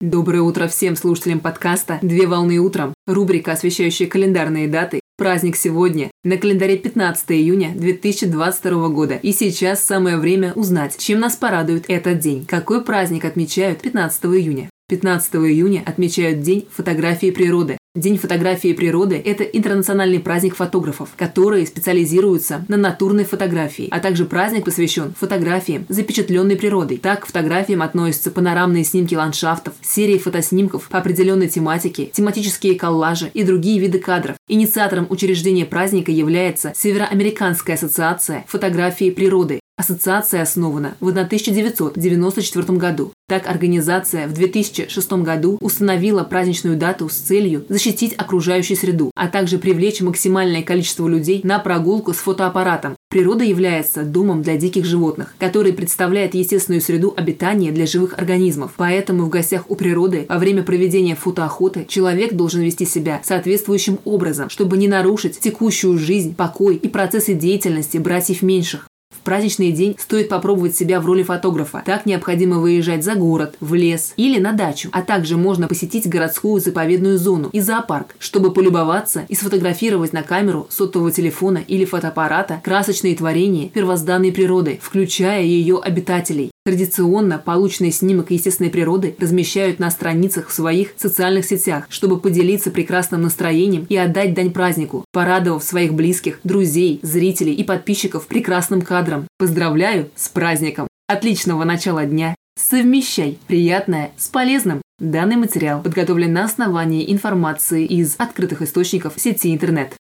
Доброе утро всем слушателям подкаста «Две волны утром». Рубрика, освещающая календарные даты. Праздник сегодня. На календаре 15 июня 2022 года. И сейчас самое время узнать, чем нас порадует этот день. Какой праздник отмечают 15 июня? 15 июня отмечают День фотографии природы. День фотографии природы – это интернациональный праздник фотографов, которые специализируются на натурной фотографии, а также праздник посвящен фотографиям, запечатленной природой. Так, к фотографиям относятся панорамные снимки ландшафтов, серии фотоснимков по определенной тематике, тематические коллажи и другие виды кадров. Инициатором учреждения праздника является Североамериканская ассоциация фотографии природы, Ассоциация основана в 1994 году. Так, организация в 2006 году установила праздничную дату с целью защитить окружающую среду, а также привлечь максимальное количество людей на прогулку с фотоаппаратом. Природа является домом для диких животных, который представляет естественную среду обитания для живых организмов. Поэтому в гостях у природы во время проведения фотоохоты человек должен вести себя соответствующим образом, чтобы не нарушить текущую жизнь, покой и процессы деятельности братьев меньших. Праздничный день стоит попробовать себя в роли фотографа. Так необходимо выезжать за город, в лес или на дачу. А также можно посетить городскую заповедную зону и зоопарк, чтобы полюбоваться и сфотографировать на камеру сотового телефона или фотоаппарата красочные творения первозданной природы, включая ее обитателей. Традиционно полученный снимок естественной природы размещают на страницах в своих социальных сетях, чтобы поделиться прекрасным настроением и отдать дань празднику, порадовав своих близких, друзей, зрителей и подписчиков прекрасным кадром. Поздравляю с праздником! Отличного начала дня! Совмещай приятное с полезным. Данный материал подготовлен на основании информации из открытых источников сети интернет.